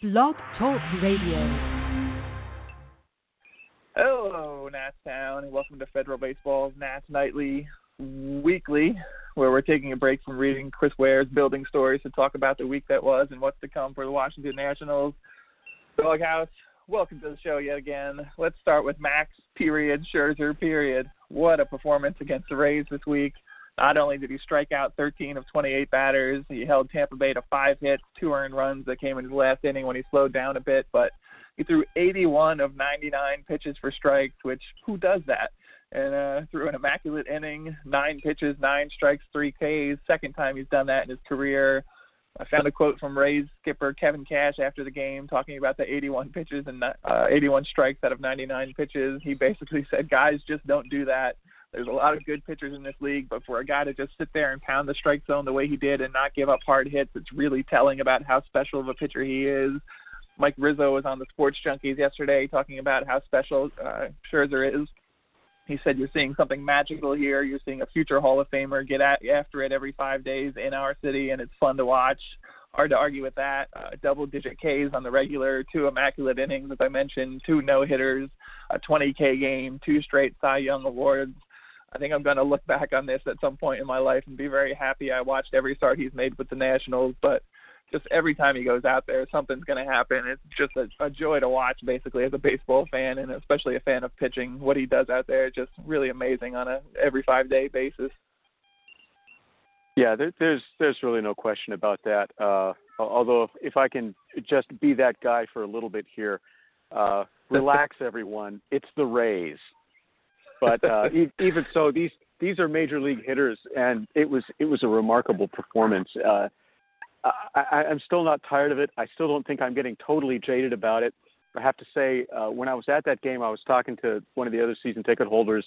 Blog Talk Radio. Hello, Nats Town, and welcome to Federal Baseball's Nats Nightly Weekly, where we're taking a break from reading Chris Ware's building stories to talk about the week that was and what's to come for the Washington Nationals. Doghouse, welcome to the show yet again. Let's start with Max, period, Scherzer, period. What a performance against the Rays this week. Not only did he strike out 13 of 28 batters, he held Tampa Bay to five hits, two earned runs that came in his last inning when he slowed down a bit, but he threw 81 of 99 pitches for strikes, which who does that? And uh, threw an immaculate inning, nine pitches, nine strikes, three Ks. Second time he's done that in his career. I found a quote from Rays skipper Kevin Cash after the game talking about the 81 pitches and uh, 81 strikes out of 99 pitches. He basically said, "Guys, just don't do that." There's a lot of good pitchers in this league, but for a guy to just sit there and pound the strike zone the way he did and not give up hard hits, it's really telling about how special of a pitcher he is. Mike Rizzo was on the Sports Junkies yesterday talking about how special uh, Scherzer is. He said you're seeing something magical here. You're seeing a future Hall of Famer get at, after it every five days in our city, and it's fun to watch. Hard to argue with that. Uh, double-digit Ks on the regular, two immaculate innings, as I mentioned, two no hitters, a 20K game, two straight Cy Young awards. I think I'm going to look back on this at some point in my life and be very happy I watched every start he's made with the Nationals. But just every time he goes out there, something's going to happen. It's just a, a joy to watch, basically, as a baseball fan and especially a fan of pitching. What he does out there, just really amazing on a every five day basis. Yeah, there, there's there's really no question about that. Uh, although if, if I can just be that guy for a little bit here, uh, relax everyone. It's the Rays. But uh, even so, these these are major league hitters, and it was it was a remarkable performance. Uh, I, I'm still not tired of it. I still don't think I'm getting totally jaded about it. I have to say, uh, when I was at that game, I was talking to one of the other season ticket holders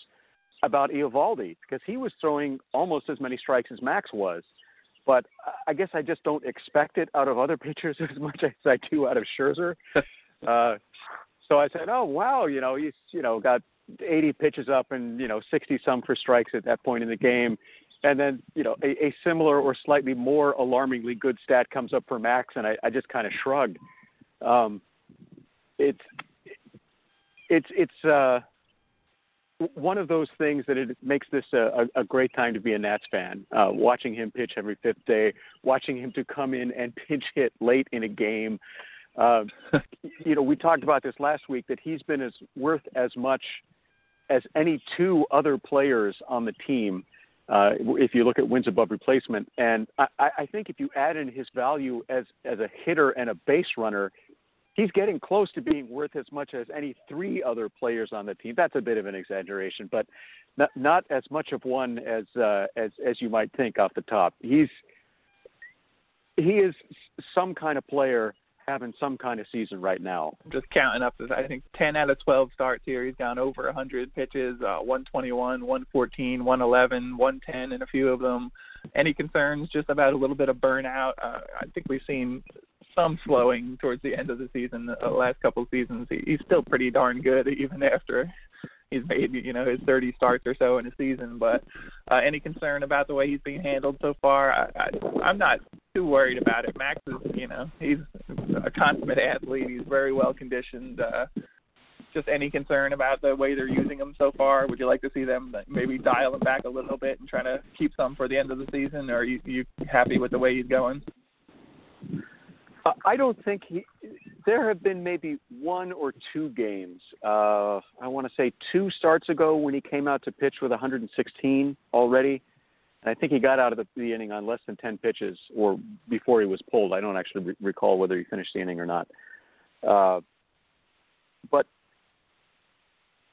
about Eovaldi because he was throwing almost as many strikes as Max was. But I guess I just don't expect it out of other pitchers as much as I do out of Scherzer. uh, so I said, "Oh wow, you know he's you know got 80 pitches up and you know 60 some for strikes at that point in the game." And then you know a, a similar or slightly more alarmingly good stat comes up for Max, and I, I just kind of shrugged. Um, it's it's it's uh, one of those things that it makes this a, a great time to be a Nats fan. Uh, watching him pitch every fifth day, watching him to come in and pinch hit late in a game. Uh, you know, we talked about this last week that he's been as worth as much as any two other players on the team. Uh, if you look at wins above replacement, and I, I think if you add in his value as as a hitter and a base runner, he's getting close to being worth as much as any three other players on the team. That's a bit of an exaggeration, but not, not as much of one as uh, as as you might think off the top. He's he is some kind of player having some kind of season right now. Just counting up, I think 10 out of 12 starts here. He's gone over 100 pitches, uh, 121, 114, 111, 110 in a few of them. Any concerns just about a little bit of burnout? Uh, I think we've seen some slowing towards the end of the season. The last couple of seasons, he, he's still pretty darn good even after he's made you know his 30 starts or so in a season. But uh, any concern about the way he's being handled so far? I, I, I'm not too worried about it. Max is you know he's a consummate athlete. He's very well conditioned. Uh, just any concern about the way they're using him so far? Would you like to see them maybe dial him back a little bit and try to keep some for the end of the season, or are you, you happy with the way he's going? I don't think he. There have been maybe one or two games. Uh, I want to say two starts ago when he came out to pitch with 116 already. And I think he got out of the, the inning on less than 10 pitches, or before he was pulled. I don't actually re- recall whether he finished the inning or not. Uh, but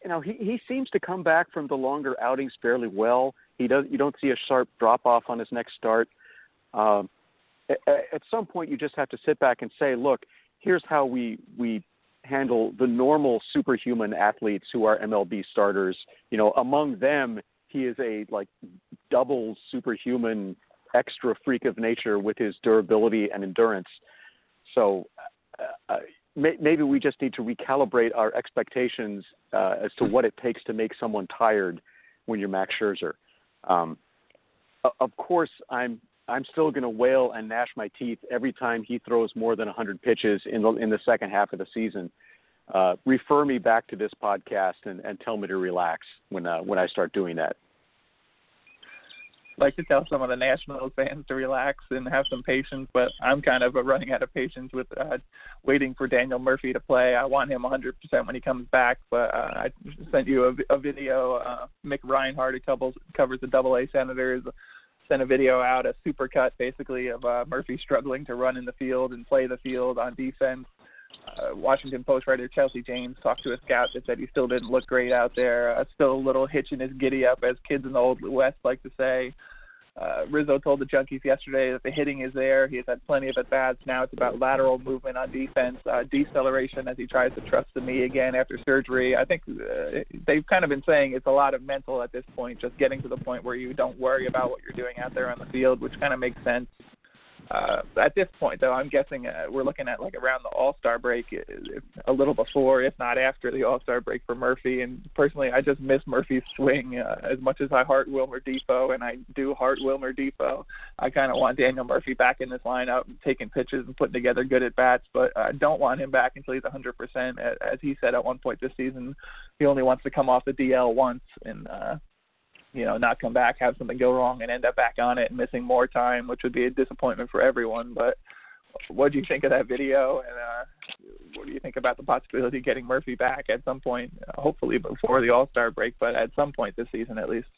you know, he he seems to come back from the longer outings fairly well. He does. You don't see a sharp drop off on his next start. Um, at some point you just have to sit back and say, look, here's how we we handle the normal superhuman athletes who are MLB starters. You know, among them, he is a like double superhuman extra freak of nature with his durability and endurance. So uh, uh may, maybe we just need to recalibrate our expectations uh, as to what it takes to make someone tired when you're Max Scherzer. Um, of course, I'm I'm still going to wail and gnash my teeth every time he throws more than 100 pitches in the in the second half of the season. Uh, refer me back to this podcast and, and tell me to relax when uh, when I start doing that like to tell some of the Nationals fans to relax and have some patience, but I'm kind of running out of patience with uh, waiting for Daniel Murphy to play. I want him 100% when he comes back, but uh, I sent you a, a video. Uh, Mick Reinhart, who covers the Double A Senators, sent a video out, a supercut basically of uh, Murphy struggling to run in the field and play the field on defense uh, Washington Post writer Chelsea Janes talked to a scout that said he still didn't look great out there. Uh, still a little hitch in his giddy up, as kids in the old West like to say. Uh, Rizzo told the Junkies yesterday that the hitting is there. He has had plenty of at bats. Now it's about lateral movement on defense, uh, deceleration as he tries to trust the knee again after surgery. I think uh, they've kind of been saying it's a lot of mental at this point, just getting to the point where you don't worry about what you're doing out there on the field, which kind of makes sense. Uh, at this point, though, I'm guessing uh, we're looking at like around the All Star break, a little before, if not after the All Star break for Murphy. And personally, I just miss Murphy's swing uh, as much as I heart Wilmer Difo, and I do heart Wilmer Difo. I kind of want Daniel Murphy back in this lineup, taking pitches and putting together good at bats, but I don't want him back until he's 100%. As he said at one point this season, he only wants to come off the DL once, and uh, you know, not come back, have something go wrong, and end up back on it and missing more time, which would be a disappointment for everyone. But what do you think of that video, and uh, what do you think about the possibility of getting Murphy back at some point, hopefully before the All Star break, but at some point this season at least?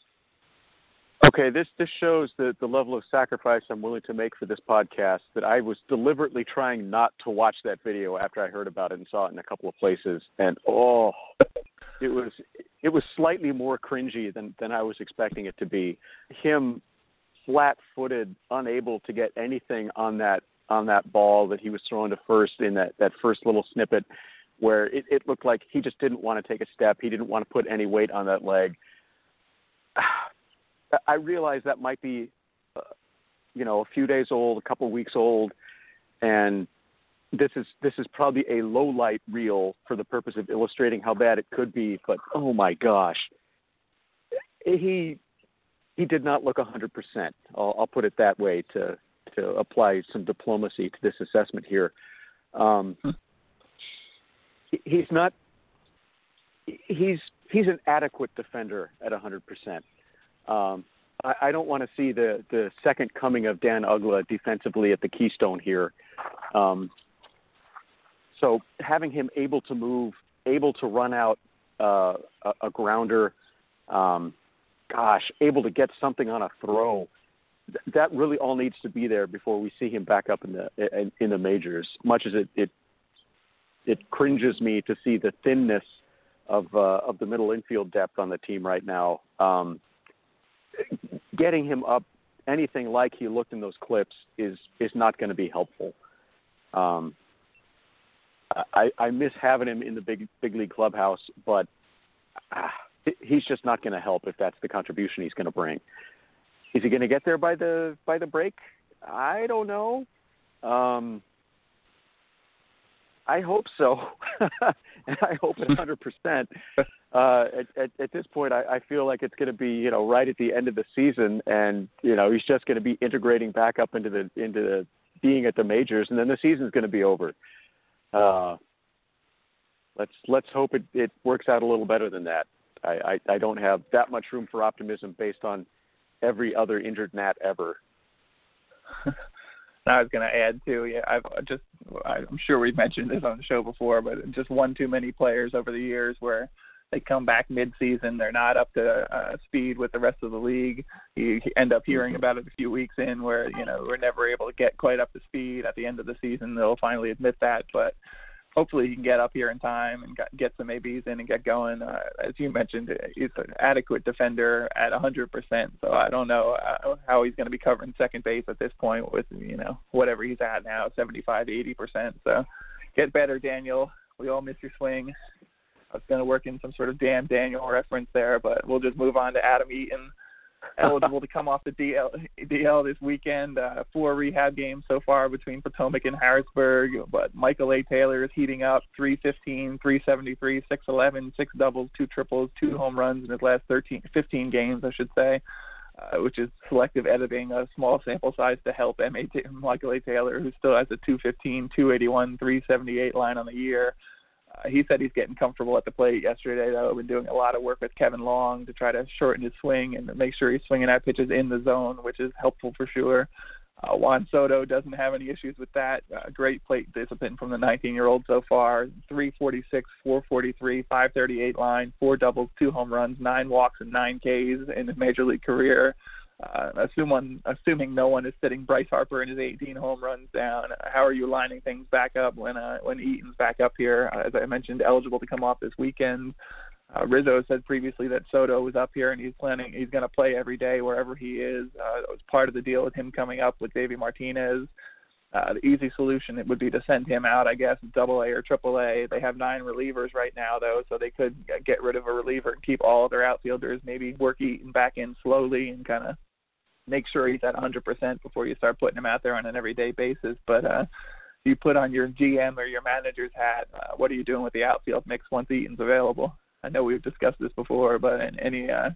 Okay, this this shows the the level of sacrifice I'm willing to make for this podcast. That I was deliberately trying not to watch that video after I heard about it and saw it in a couple of places, and oh, it was it was slightly more cringy than than I was expecting it to be. Him flat-footed, unable to get anything on that on that ball that he was throwing to first in that that first little snippet, where it, it looked like he just didn't want to take a step. He didn't want to put any weight on that leg. I realize that might be, uh, you know, a few days old, a couple weeks old, and this is this is probably a low light reel for the purpose of illustrating how bad it could be. But oh my gosh, he he did not look a hundred percent. I'll put it that way to to apply some diplomacy to this assessment here. Um, hmm. he's not. He's he's an adequate defender at a hundred percent. Um, I, I don't want to see the the second coming of Dan Uggla defensively at the Keystone here. Um, so having him able to move, able to run out uh, a, a grounder, um, gosh, able to get something on a throw, th- that really all needs to be there before we see him back up in the in, in the majors. Much as it, it it cringes me to see the thinness of uh, of the middle infield depth on the team right now. Um, getting him up anything like he looked in those clips is is not going to be helpful. Um, I, I miss having him in the big big league clubhouse, but uh, he's just not going to help if that's the contribution he's going to bring. Is he going to get there by the by the break? I don't know. Um, I hope so, and I hope at 100 percent. Uh, at, at this point, I, I feel like it's going to be you know right at the end of the season, and you know he's just going to be integrating back up into the into the being at the majors, and then the season's going to be over. Uh, let's let's hope it, it works out a little better than that. I, I, I don't have that much room for optimism based on every other injured Nat ever. I was going to add too. Yeah, I've just I'm sure we've mentioned this on the show before, but just one too many players over the years where they come back mid-season, they're not up to uh, speed with the rest of the league. You end up hearing about it a few weeks in, where you know we're never able to get quite up to speed. At the end of the season, they'll finally admit that, but hopefully he can get up here in time and get some ABs in and get going. Uh, as you mentioned, he's an adequate defender at 100%. So I don't know uh, how he's going to be covering second base at this point with you know whatever he's at now, 75 to 80%. So get better, Daniel. We all miss your swing. I was going to work in some sort of damn Daniel reference there, but we'll just move on to Adam Eaton, eligible to come off the DL, DL this weekend. Uh, four rehab games so far between Potomac and Harrisburg, but Michael A. Taylor is heating up 315, 373, 611, six doubles, two triples, two home runs in his last 13, 15 games, I should say. uh, which is selective editing, a small sample size to help M.A. Michael A. Taylor, who still has a 215, 281, 378 line on the year. Uh, he said he's getting comfortable at the plate yesterday, though. Been doing a lot of work with Kevin Long to try to shorten his swing and make sure he's swinging at pitches in the zone, which is helpful for sure. Uh, Juan Soto doesn't have any issues with that. Uh, great plate discipline from the 19-year-old so far. 346, 443, 538 line, four doubles, two home runs, nine walks, and nine Ks in his major league career. Assuming, assuming no one is sitting Bryce Harper and his 18 home runs down, how are you lining things back up when uh, when Eaton's back up here? Uh, as I mentioned, eligible to come off this weekend. Uh, Rizzo said previously that Soto was up here and he's planning he's going to play every day wherever he is. Uh, it was part of the deal with him coming up with Davey Martinez. Uh, the easy solution it would be to send him out, I guess, double A or triple A. They have nine relievers right now, though, so they could get rid of a reliever and keep all of their outfielders. Maybe work Eaton back in slowly and kind of make sure he's at 100% before you start putting him out there on an everyday basis. But uh, you put on your GM or your manager's hat, uh, what are you doing with the outfield mix once Eaton's available? I know we've discussed this before, but any uh,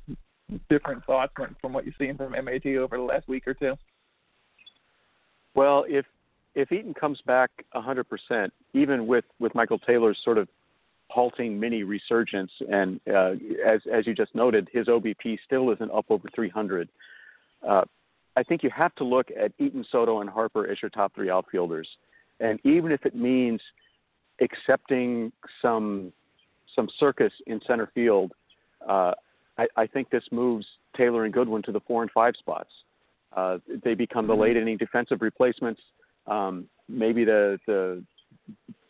different thoughts from what you've seen from MAT over the last week or two? Well, if if Eaton comes back 100%, even with with Michael Taylor's sort of halting mini resurgence, and uh, as as you just noted, his OBP still isn't up over 300. Uh, I think you have to look at Eaton, Soto, and Harper as your top three outfielders, and even if it means accepting some some circus in center field, uh, I, I think this moves Taylor and Goodwin to the four and five spots. Uh, they become the mm-hmm. late inning defensive replacements. Um, maybe the the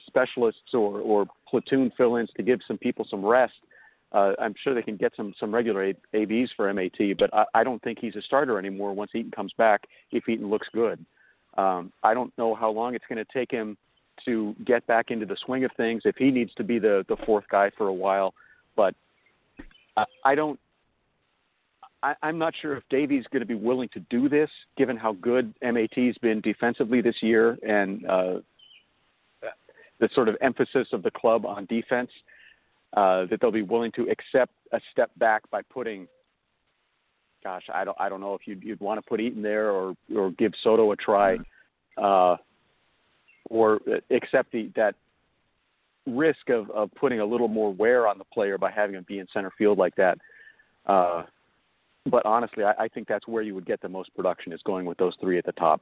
specialists or, or platoon fill-ins to give some people some rest. Uh, I'm sure they can get some some regular ABs for MAT, but I, I don't think he's a starter anymore once Eaton comes back. If Eaton looks good, um, I don't know how long it's going to take him to get back into the swing of things. If he needs to be the the fourth guy for a while, but I, I don't. I'm not sure if Davey's going to be willing to do this, given how good MAT's been defensively this year and uh, the sort of emphasis of the club on defense. Uh, that they'll be willing to accept a step back by putting gosh, I don't I don't know if you'd you'd want to put Eaton there or or give Soto a try. Uh, or accept the, that risk of, of putting a little more wear on the player by having him be in center field like that. Uh, but honestly, I, I think that's where you would get the most production is going with those three at the top.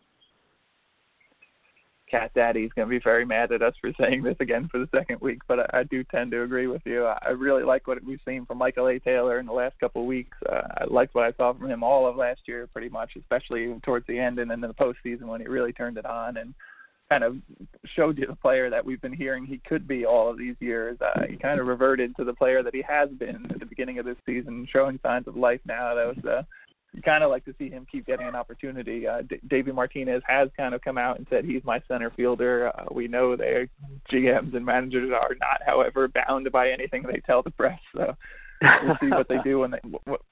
Cat Daddy's going to be very mad at us for saying this again for the second week, but I, I do tend to agree with you. I really like what we've seen from Michael A. Taylor in the last couple of weeks. Uh, I liked what I saw from him all of last year, pretty much, especially towards the end and then in the postseason when he really turned it on. And kind of showed you the player that we've been hearing he could be all of these years. Uh, he kind of reverted to the player that he has been at the beginning of this season, showing signs of life now. That was uh, you kind of like to see him keep getting an opportunity. Uh, D- Davey Martinez has kind of come out and said he's my center fielder. Uh, we know their GMs and managers are not, however, bound by anything they tell the press. So we'll see what they do when they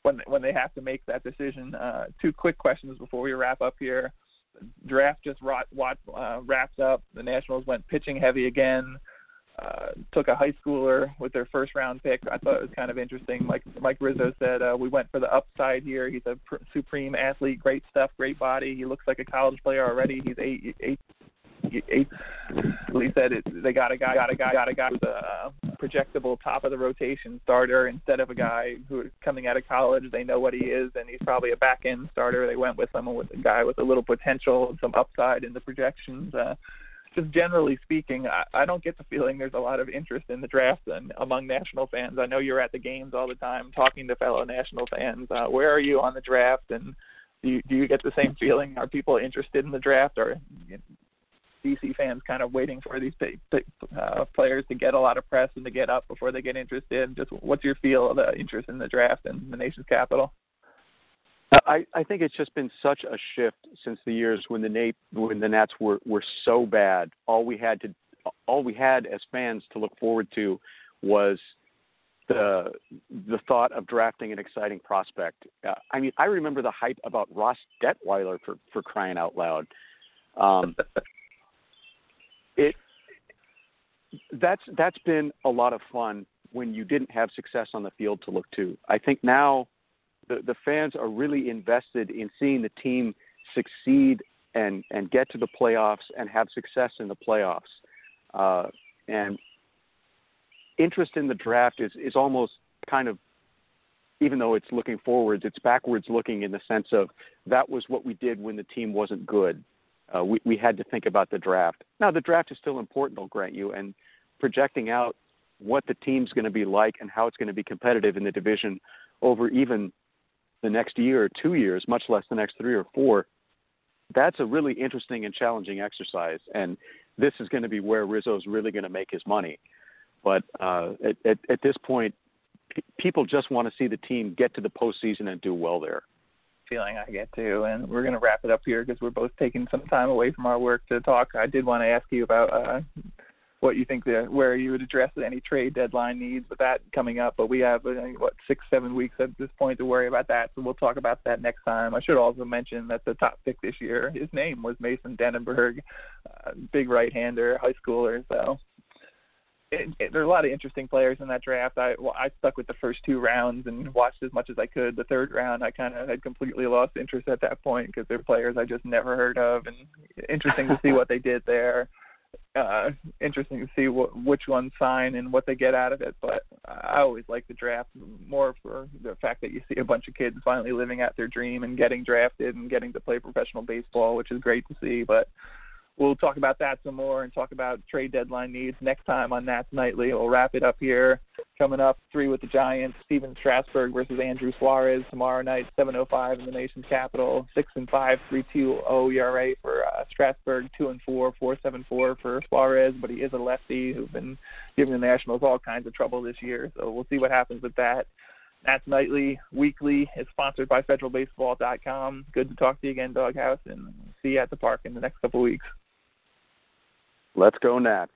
when when they have to make that decision. Uh, two quick questions before we wrap up here draft just rot, what, uh, wrapped up. The Nationals went pitching heavy again. Uh, took a high schooler with their first round pick. I thought it was kind of interesting. Like Mike Rizzo said, uh, we went for the upside here. He's a pr- supreme athlete, great stuff, great body. He looks like a college player already. He's eight, eight eight. He said it, they got a guy, got a guy, got a guy with a uh, projectable top of the rotation starter instead of a guy who coming out of college. They know what he is, and he's probably a back end starter. They went with someone with a guy with a little potential and some upside in the projections. Uh, just generally speaking, I, I don't get the feeling there's a lot of interest in the draft and among national fans. I know you're at the games all the time, talking to fellow national fans. Uh, where are you on the draft, and do you, do you get the same feeling? Are people interested in the draft, or DC fans kind of waiting for these uh, players to get a lot of press and to get up before they get interested. Just what's your feel of the interest in the draft and the nation's capital? I, I think it's just been such a shift since the years when the Nate when the Nats were were so bad. All we had to all we had as fans to look forward to was the the thought of drafting an exciting prospect. Uh, I mean, I remember the hype about Ross Detwiler for for crying out loud. Um, it that's that's been a lot of fun when you didn't have success on the field to look to. I think now the, the fans are really invested in seeing the team succeed and and get to the playoffs and have success in the playoffs. Uh, and interest in the draft is is almost kind of even though it's looking forwards, it's backwards looking in the sense of that was what we did when the team wasn't good. Uh, we, we had to think about the draft. Now, the draft is still important, I'll grant you, and projecting out what the team's going to be like and how it's going to be competitive in the division over even the next year or two years, much less the next three or four, that's a really interesting and challenging exercise. And this is going to be where Rizzo's really going to make his money. But uh, at, at, at this point, p- people just want to see the team get to the postseason and do well there. Feeling I get to, and we're going to wrap it up here because we're both taking some time away from our work to talk. I did want to ask you about uh, what you think the where you would address any trade deadline needs with that coming up. But we have what six seven weeks at this point to worry about that, so we'll talk about that next time. I should also mention that the top pick this year, his name was Mason Denaburg, uh, big right-hander, high schooler. So it, it, there are a lot of interesting players in that draft. I well, I stuck with the first two rounds and watched as much as I could. The third round, I kind of had completely lost interest at that point because they're players I just never heard of, and interesting to see what they did there uh, interesting to see what, which ones sign and what they get out of it. But I always like the draft more for the fact that you see a bunch of kids finally living out their dream and getting drafted and getting to play professional baseball, which is great to see. But we'll talk about that some more and talk about trade deadline needs next time on Nats Nightly. We'll wrap it up here. Coming up, three with the Giants, Stephen Strasburg versus Andrew Suarez tomorrow night, 7:05 in the nation's capital. Six and five, 3.20 ERA for uh, Strasburg, two and four, 4.74 for Suarez. But he is a lefty who's been giving the Nationals all kinds of trouble this year. So we'll see what happens with that. Nats Nightly Weekly is sponsored by FederalBaseball.com. Good to talk to you again, Doghouse, and see you at the park in the next couple of weeks. Let's go Nats.